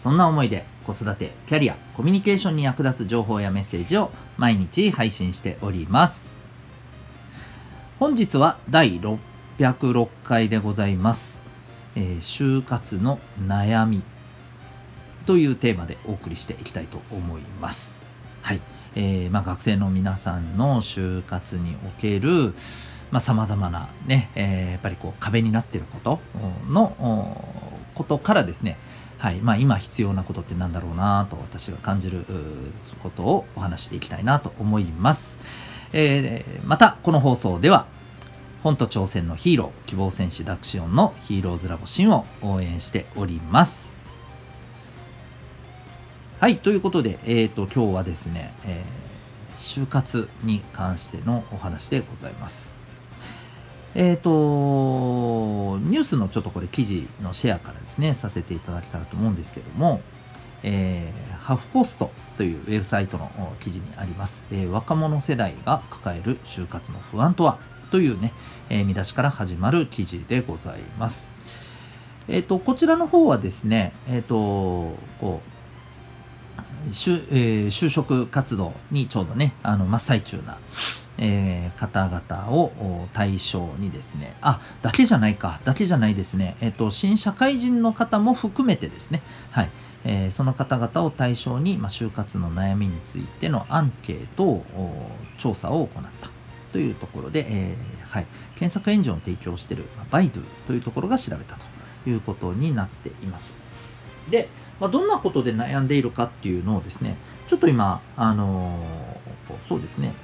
そんな思いで子育て、キャリア、コミュニケーションに役立つ情報やメッセージを毎日配信しております。本日は第606回でございます。えー、就活の悩みというテーマでお送りしていきたいと思います。はい。えー、まあ、学生の皆さんの就活におけるまあ、様々なね、えー、やっぱりこう壁になっていることのことからですね、はいまあ、今必要なことって何だろうなと私が感じることをお話していきたいなと思います。えー、またこの放送では本と挑戦のヒーロー希望戦士ダクシオンのヒーローズラボシンを応援しております。はい、ということで、えっ、ー、と、今日はですね、えー、就活に関してのお話でございます。えっ、ー、と、ニュースのちょっとこれ記事のシェアからですね、させていただけたらと思うんですけども、えー、ハフポストというウェブサイトの記事にあります、えー、若者世代が抱える就活の不安とはというね、えー、見出しから始まる記事でございます。えっ、と、こちらの方はですね、えっ、と、こう、就,、え、就職活動にちょうどね、あの、真っ最中な、えー、方々を対象にですね、あ、だけじゃないか、だけじゃないですね、えっ、ー、と、新社会人の方も含めてですね、はい、えー、その方々を対象に、まあ、就活の悩みについてのアンケートを、調査を行った。というところで、えー、はい、検索エンジンを提供している、ま、バイドゥというところが調べたと。いうことになっています。で、まあ、どんなことで悩んでいるかっていうのをですね、ちょっと今、あのー、そうですね、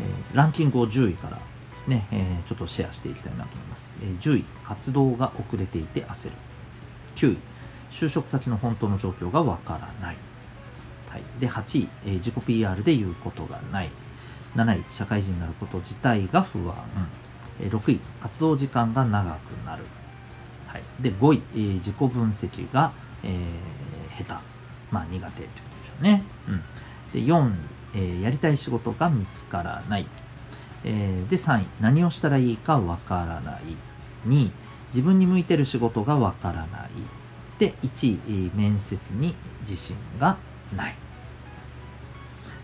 えー、ランキングを10位からね、えー、ちょっとシェアしていきたいなと思います。えー、10位、活動が遅れていて焦る。9位、就職先の本当の状況がわからない。はい、で、8位、えー、自己 PR で言うことがない。7位、社会人になること自体が不安。えー、6位、活動時間が長くなる。はい、で、5位、えー、自己分析が、えー、下手。まあ、苦手ってことでしょうね。うん、で、4位、えー、やりたい仕事が見つからない。えー、で、3位、何をしたらいいかわからない。2位、自分に向いてる仕事がわからない。で、1位、面接に自信がない。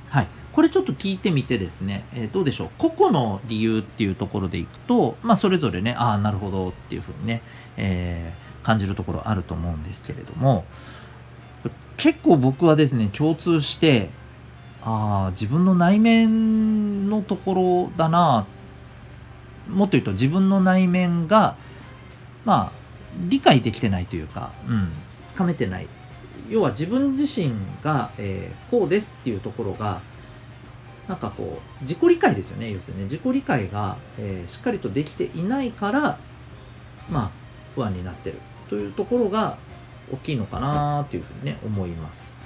はい。これちょっと聞いてみてですね、えー、どうでしょう？個々の理由っていうところでいくと、まあ、それぞれね、ああ、なるほどっていうふうにね、えー、感じるところあると思うんですけれども、結構僕はですね、共通して、ああ自分の内面のところだな。もっと言うと自分の内面がまあ理解できてないというか、うん、つかめてない。要は自分自身が、えー、こうですっていうところがなんかこう自己理解ですよね要するに、ね、自己理解が、えー、しっかりとできていないからまあ不安になってる。というところが大きいのかなというふうにね思います。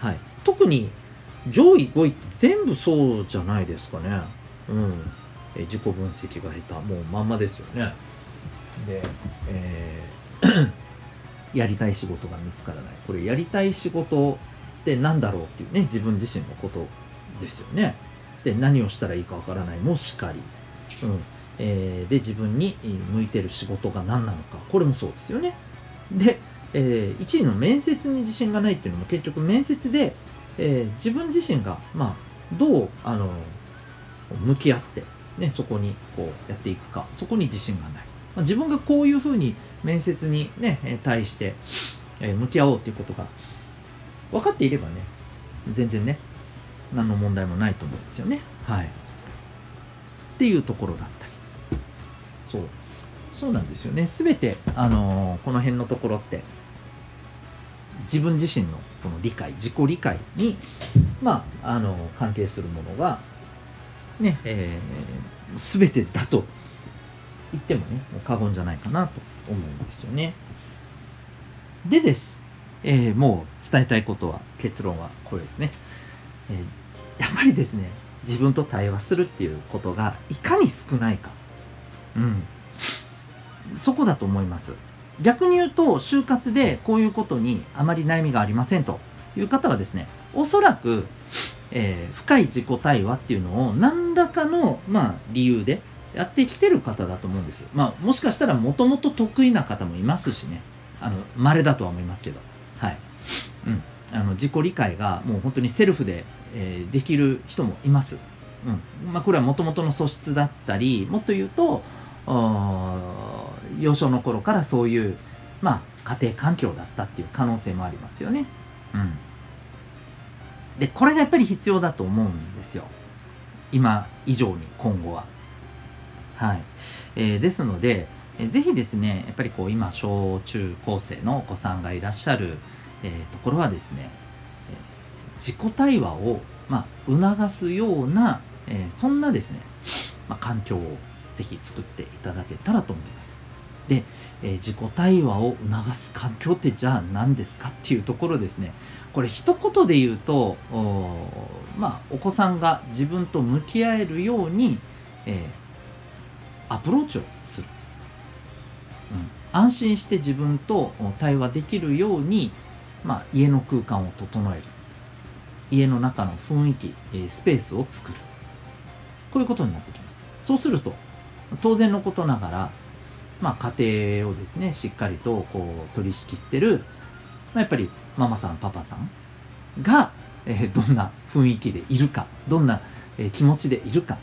はい、特に上位5位全部そうじゃないですかね。うん。え自己分析が下手。もうまんまですよね。で、えー やりたい仕事が見つからない。これ、やりたい仕事って何だろうっていうね、自分自身のことですよね。で、何をしたらいいかわからないもしかり。うん。えー、で、自分に向いてる仕事が何なのか。これもそうですよね。で、えー、1位の面接に自信がないっていうのも結局面接でえー、自分自身が、まあ、どう、あの、向き合って、ね、そこにこうやっていくか、そこに自信がない。まあ、自分がこういうふうに面接にね、対して、えー、向き合おうっていうことが分かっていればね、全然ね、何の問題もないと思うんですよね。はい。っていうところだったり。そう。そうなんですよね。すべて、あのー、この辺のところって、自分自身のこの理解自己理解に、まあ、あの関係するものが、ねえー、全てだと言ってもねもう過言じゃないかなと思うんですよね。でですえー、もう伝えたいことは、結論はこれですね。えー、やっぱりですね、自分と対話するっていうことがいかに少ないか。うん。そこだと思います。逆に言うと、就活でこういうことにあまり悩みがありませんという方はですね、おそらく、えー、深い自己対話っていうのを何らかの、まあ、理由でやってきてる方だと思うんです。まあ、もしかしたらもともと得意な方もいますしね。あの、稀だとは思いますけど。はい。うん。あの、自己理解がもう本当にセルフで、えー、できる人もいます。うん。まあ、これはもともとの素質だったり、もっと言うと、幼少の頃からそういう、まあ、家庭環境だったっていう可能性もありますよね。うん。で、これがやっぱり必要だと思うんですよ。今以上に今後は。はい。えー、ですので、えー、ぜひですね、やっぱりこう今、小中高生のお子さんがいらっしゃる、えー、ところはですね、えー、自己対話を、まあ、促すような、えー、そんなですね、まあ、環境をぜひ作っていただけたらと思います。で、えー、自己対話を促す環境ってじゃあ何ですかっていうところですね。これ一言で言うと、おまあ、お子さんが自分と向き合えるように、えー、アプローチをする、うん。安心して自分と対話できるように、まあ、家の空間を整える。家の中の雰囲気、スペースを作る。こういうことになってきます。そうすると、当然のことながら、まあ、家庭をですね、しっかりとこう取り仕切ってる、まあ、やっぱりママさん、パパさんが、えー、どんな雰囲気でいるか、どんな、えー、気持ちでいるか、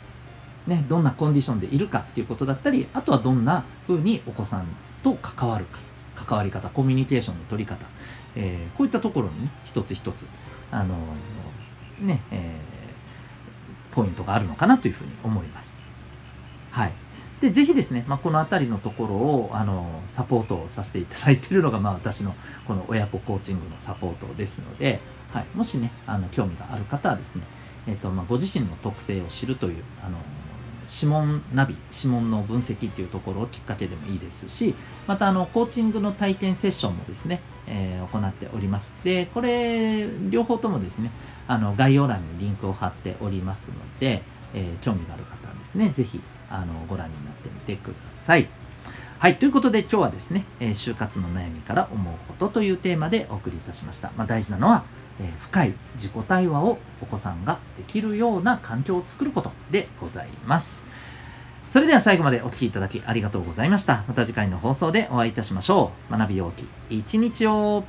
ね、どんなコンディションでいるかっていうことだったり、あとはどんな風にお子さんと関わるか、関わり方、コミュニケーションの取り方、えー、こういったところに、ね、一つ一つ、あのね、えー、ポイントがあるのかなというふうに思います。はい。で、ぜひですね、まあ、このあたりのところを、あの、サポートさせていただいているのが、まあ、私のこの親子コーチングのサポートですので、はい、もしね、あの、興味がある方はですね、えっ、ー、と、まあ、ご自身の特性を知るという、あの、指紋ナビ、指紋の分析っていうところをきっかけでもいいですし、またあの、コーチングの体験セッションもですね、えー、行っております。で、これ、両方ともですね、あの、概要欄にリンクを貼っておりますので、えー、興味がある方はですね、ぜひ、あの、ご覧になってみてください。はい。ということで今日はですね、えー、就活の悩みから思うことというテーマでお送りいたしました。まあ、大事なのは、え、深い自己対話をお子さんができるような環境を作ることでございます。それでは最後までお聴きいただきありがとうございました。また次回の放送でお会いいたしましょう。学びようき一日を